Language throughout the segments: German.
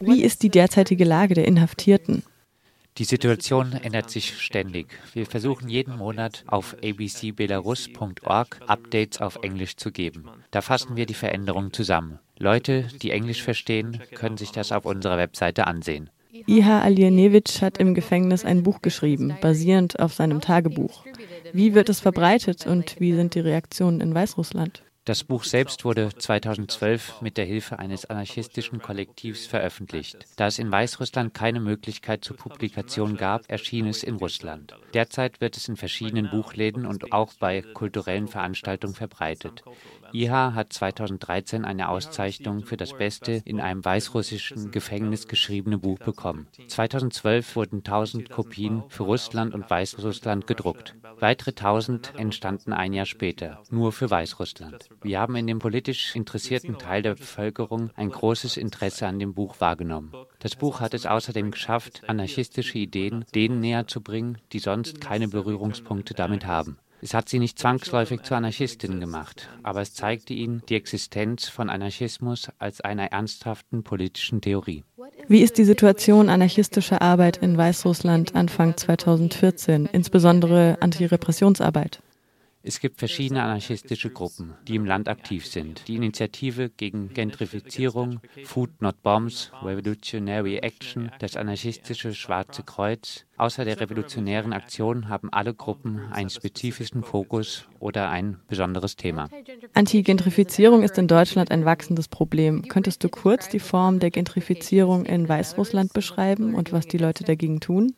Wie ist die derzeitige Lage der Inhaftierten? Die Situation ändert sich ständig. Wir versuchen jeden Monat auf abcbelarus.org Updates auf Englisch zu geben. Da fassen wir die Veränderungen zusammen. Leute, die Englisch verstehen, können sich das auf unserer Webseite ansehen. Iha Alienewitsch hat im Gefängnis ein Buch geschrieben, basierend auf seinem Tagebuch. Wie wird es verbreitet und wie sind die Reaktionen in Weißrussland? Das Buch selbst wurde 2012 mit der Hilfe eines anarchistischen Kollektivs veröffentlicht. Da es in Weißrussland keine Möglichkeit zur Publikation gab, erschien es in Russland. Derzeit wird es in verschiedenen Buchläden und auch bei kulturellen Veranstaltungen verbreitet. IHA hat 2013 eine Auszeichnung für das beste in einem weißrussischen Gefängnis geschriebene Buch bekommen. 2012 wurden 1000 Kopien für Russland und Weißrussland gedruckt. Weitere 1000 entstanden ein Jahr später, nur für Weißrussland. Wir haben in dem politisch interessierten Teil der Bevölkerung ein großes Interesse an dem Buch wahrgenommen. Das Buch hat es außerdem geschafft, anarchistische Ideen denen näher zu bringen, die sonst keine Berührungspunkte damit haben. Es hat sie nicht zwangsläufig zu Anarchistinnen gemacht, aber es zeigte ihnen die Existenz von Anarchismus als einer ernsthaften politischen Theorie. Wie ist die Situation anarchistischer Arbeit in Weißrussland Anfang 2014, insbesondere Antirepressionsarbeit? Es gibt verschiedene anarchistische Gruppen, die im Land aktiv sind. Die Initiative gegen Gentrifizierung, Food Not Bombs, Revolutionary Action, das anarchistische Schwarze Kreuz. Außer der revolutionären Aktion haben alle Gruppen einen spezifischen Fokus oder ein besonderes Thema. Antigentrifizierung ist in Deutschland ein wachsendes Problem. Könntest du kurz die Form der Gentrifizierung in Weißrussland beschreiben und was die Leute dagegen tun?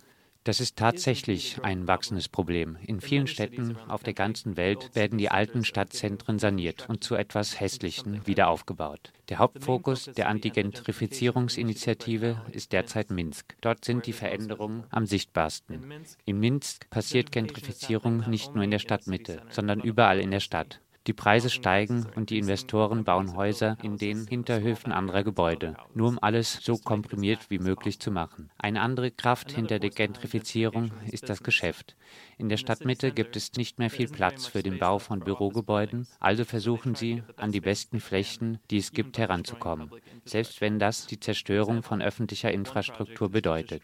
Das ist tatsächlich ein wachsendes Problem. In vielen Städten auf der ganzen Welt werden die alten Stadtzentren saniert und zu etwas Hässlichen wieder aufgebaut. Der Hauptfokus der Antigentrifizierungsinitiative ist derzeit Minsk. Dort sind die Veränderungen am sichtbarsten. In Minsk passiert Gentrifizierung nicht nur in der Stadtmitte, sondern überall in der Stadt. Die Preise steigen und die Investoren bauen Häuser in den Hinterhöfen anderer Gebäude, nur um alles so komprimiert wie möglich zu machen. Eine andere Kraft hinter der Gentrifizierung ist das Geschäft. In der Stadtmitte gibt es nicht mehr viel Platz für den Bau von Bürogebäuden, also versuchen sie, an die besten Flächen, die es gibt, heranzukommen, selbst wenn das die Zerstörung von öffentlicher Infrastruktur bedeutet.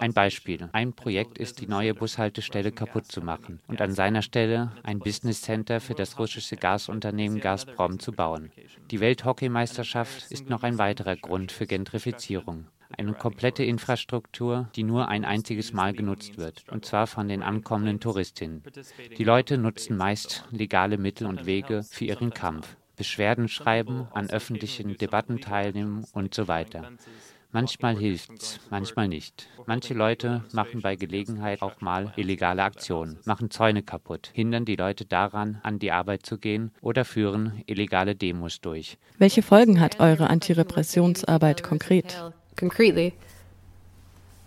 Ein Beispiel. Ein Projekt ist, die neue Bushaltestelle kaputt zu machen und an seiner Stelle ein Business Center für das russische Gasunternehmen Gazprom zu bauen. Die Welthockeymeisterschaft ist noch ein weiterer Grund für Gentrifizierung eine komplette Infrastruktur, die nur ein einziges Mal genutzt wird, und zwar von den ankommenden Touristinnen. Die Leute nutzen meist legale Mittel und Wege für ihren Kampf. Beschwerden schreiben, an öffentlichen Debatten teilnehmen und so weiter. Manchmal hilft's, manchmal nicht. Manche Leute machen bei Gelegenheit auch mal illegale Aktionen, machen Zäune kaputt, hindern die Leute daran, an die Arbeit zu gehen oder führen illegale Demos durch. Welche Folgen hat eure Antirepressionsarbeit konkret? concretely.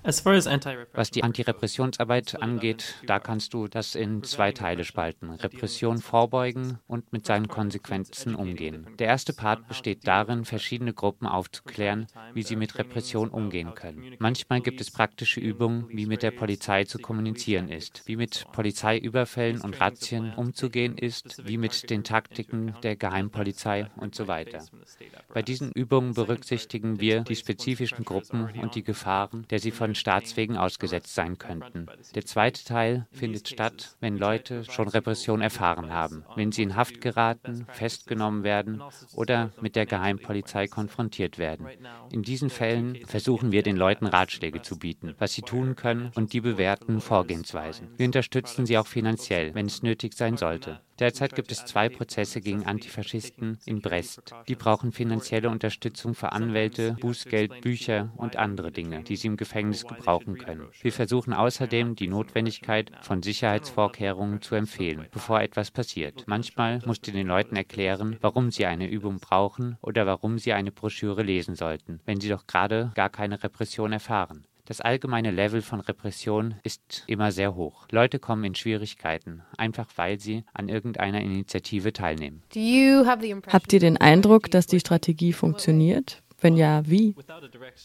Was die Antirepressionsarbeit angeht, da kannst du das in zwei Teile spalten. Repression vorbeugen und mit seinen Konsequenzen umgehen. Der erste Part besteht darin, verschiedene Gruppen aufzuklären, wie sie mit Repression umgehen können. Manchmal gibt es praktische Übungen, wie mit der Polizei zu kommunizieren ist, wie mit Polizeiüberfällen und Razzien umzugehen ist, wie mit den Taktiken der Geheimpolizei und so weiter. Bei diesen Übungen berücksichtigen wir die spezifischen Gruppen und die Gefahren, der sie von von Staatswegen ausgesetzt sein könnten. Der zweite Teil findet statt, wenn Leute schon Repression erfahren haben, wenn sie in Haft geraten, festgenommen werden oder mit der Geheimpolizei konfrontiert werden. In diesen Fällen versuchen wir den Leuten Ratschläge zu bieten, was sie tun können und die bewährten Vorgehensweisen. Wir unterstützen sie auch finanziell, wenn es nötig sein sollte. Derzeit gibt es zwei Prozesse gegen Antifaschisten in Brest. Die brauchen finanzielle Unterstützung für Anwälte, Bußgeld, Bücher und andere Dinge, die sie im Gefängnis gebrauchen können. Wir versuchen außerdem, die Notwendigkeit von Sicherheitsvorkehrungen zu empfehlen, bevor etwas passiert. Manchmal musst du den Leuten erklären, warum sie eine Übung brauchen oder warum sie eine Broschüre lesen sollten, wenn sie doch gerade gar keine Repression erfahren. Das allgemeine Level von Repression ist immer sehr hoch. Leute kommen in Schwierigkeiten, einfach weil sie an irgendeiner Initiative teilnehmen. Habt ihr den Eindruck, dass die Strategie funktioniert? Wenn ja, wie?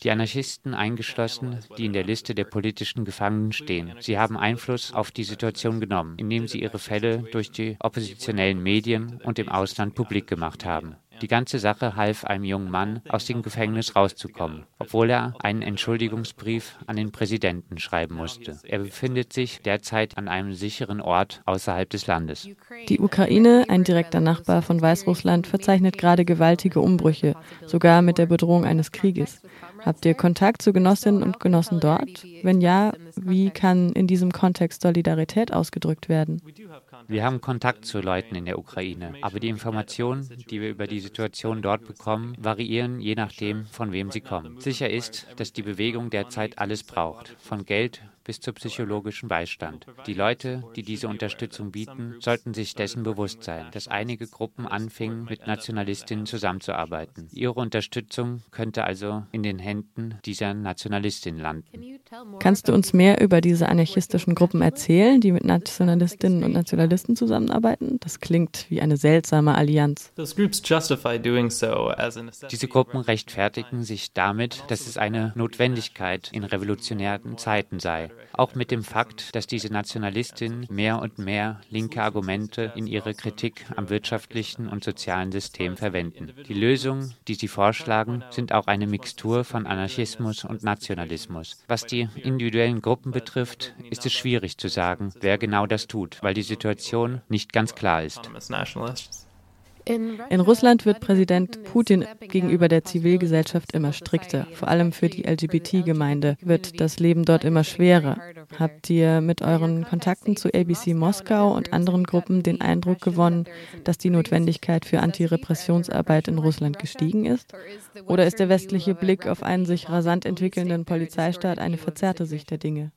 Die Anarchisten eingeschlossen, die in der Liste der politischen Gefangenen stehen. Sie haben Einfluss auf die Situation genommen, indem sie ihre Fälle durch die oppositionellen Medien und im Ausland publik gemacht haben. Die ganze Sache half einem jungen Mann, aus dem Gefängnis rauszukommen, obwohl er einen Entschuldigungsbrief an den Präsidenten schreiben musste. Er befindet sich derzeit an einem sicheren Ort außerhalb des Landes. Die Ukraine, ein direkter Nachbar von Weißrussland, verzeichnet gerade gewaltige Umbrüche, sogar mit der Bedrohung eines Krieges. Habt ihr Kontakt zu Genossinnen und Genossen dort? Wenn ja, wie kann in diesem Kontext Solidarität ausgedrückt werden? Wir haben Kontakt zu Leuten in der Ukraine, aber die Informationen, die wir über die Situation dort bekommen, variieren je nachdem, von wem sie kommen. Sicher ist, dass die Bewegung derzeit alles braucht, von Geld bis zu psychologischem Beistand. Die Leute, die diese Unterstützung bieten, sollten sich dessen bewusst sein, dass einige Gruppen anfingen, mit Nationalistinnen zusammenzuarbeiten. Ihre Unterstützung könnte also in den Händen dieser Nationalistin landen. Kannst du uns mehr über diese anarchistischen Gruppen erzählen, die mit Nationalistinnen und Nationalisten zusammenarbeiten? Das klingt wie eine seltsame Allianz. Diese Gruppen rechtfertigen sich damit, dass es eine Notwendigkeit in revolutionären Zeiten sei auch mit dem Fakt, dass diese Nationalistinnen mehr und mehr linke Argumente in ihrer Kritik am wirtschaftlichen und sozialen System verwenden. Die Lösungen, die sie vorschlagen, sind auch eine Mixtur von Anarchismus und Nationalismus. Was die individuellen Gruppen betrifft, ist es schwierig zu sagen, wer genau das tut, weil die Situation nicht ganz klar ist. In Russland wird Präsident Putin gegenüber der Zivilgesellschaft immer strikter. Vor allem für die LGBT-Gemeinde wird das Leben dort immer schwerer. Habt ihr mit euren Kontakten zu ABC Moskau und anderen Gruppen den Eindruck gewonnen, dass die Notwendigkeit für Antirepressionsarbeit in Russland gestiegen ist? Oder ist der westliche Blick auf einen sich rasant entwickelnden Polizeistaat eine verzerrte Sicht der Dinge?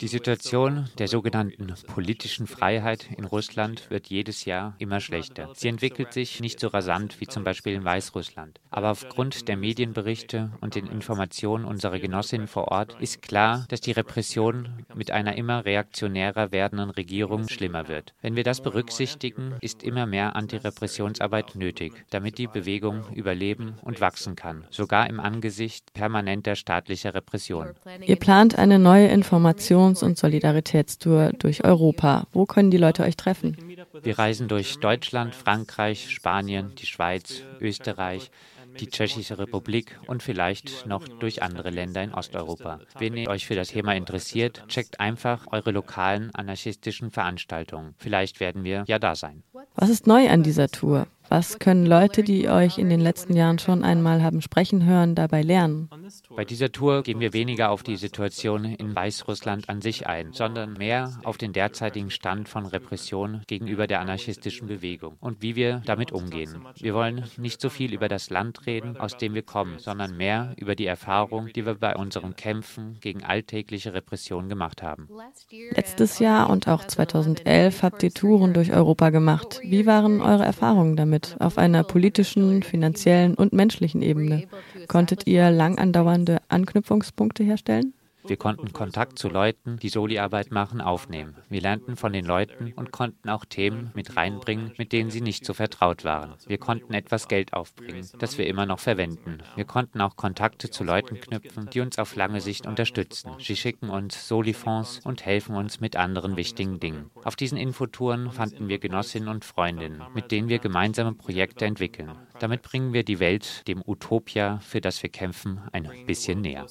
Die Situation der sogenannten politischen Freiheit in Russland wird jedes Jahr immer schlechter. Sie entwickelt sich nicht so rasant wie zum Beispiel in Weißrussland. Aber aufgrund der Medienberichte und den Informationen unserer Genossinnen vor Ort ist klar, dass die Repression mit einer immer reaktionärer werdenden Regierung schlimmer wird. Wenn wir das berücksichtigen, ist immer mehr Antirepressionsarbeit nötig, damit die Bewegung überleben und wachsen kann, sogar im Angesicht permanenter staatlicher Repression. Ihr plant eine neue Information Informations- und Solidaritätstour durch Europa. Wo können die Leute euch treffen? Wir reisen durch Deutschland, Frankreich, Spanien, die Schweiz, Österreich, die Tschechische Republik und vielleicht noch durch andere Länder in Osteuropa. Wenn ihr euch für das Thema interessiert, checkt einfach eure lokalen anarchistischen Veranstaltungen. Vielleicht werden wir ja da sein. Was ist neu an dieser Tour? Was können Leute, die euch in den letzten Jahren schon einmal haben sprechen hören, dabei lernen? Bei dieser Tour gehen wir weniger auf die Situation in Weißrussland an sich ein, sondern mehr auf den derzeitigen Stand von Repression gegenüber der anarchistischen Bewegung und wie wir damit umgehen. Wir wollen nicht so viel über das Land reden, aus dem wir kommen, sondern mehr über die Erfahrung, die wir bei unseren Kämpfen gegen alltägliche Repression gemacht haben. Letztes Jahr und auch 2011 habt ihr Touren durch Europa gemacht. Wie waren eure Erfahrungen damit? auf einer politischen, finanziellen und menschlichen Ebene? Konntet ihr lang andauernde Anknüpfungspunkte herstellen? Wir konnten Kontakt zu Leuten, die Soli-Arbeit machen, aufnehmen. Wir lernten von den Leuten und konnten auch Themen mit reinbringen, mit denen sie nicht so vertraut waren. Wir konnten etwas Geld aufbringen, das wir immer noch verwenden. Wir konnten auch Kontakte zu Leuten knüpfen, die uns auf lange Sicht unterstützen. Sie schicken uns Soli-Fonds und helfen uns mit anderen wichtigen Dingen. Auf diesen Infotouren fanden wir Genossinnen und Freundinnen, mit denen wir gemeinsame Projekte entwickeln. Damit bringen wir die Welt dem Utopia, für das wir kämpfen, ein bisschen näher.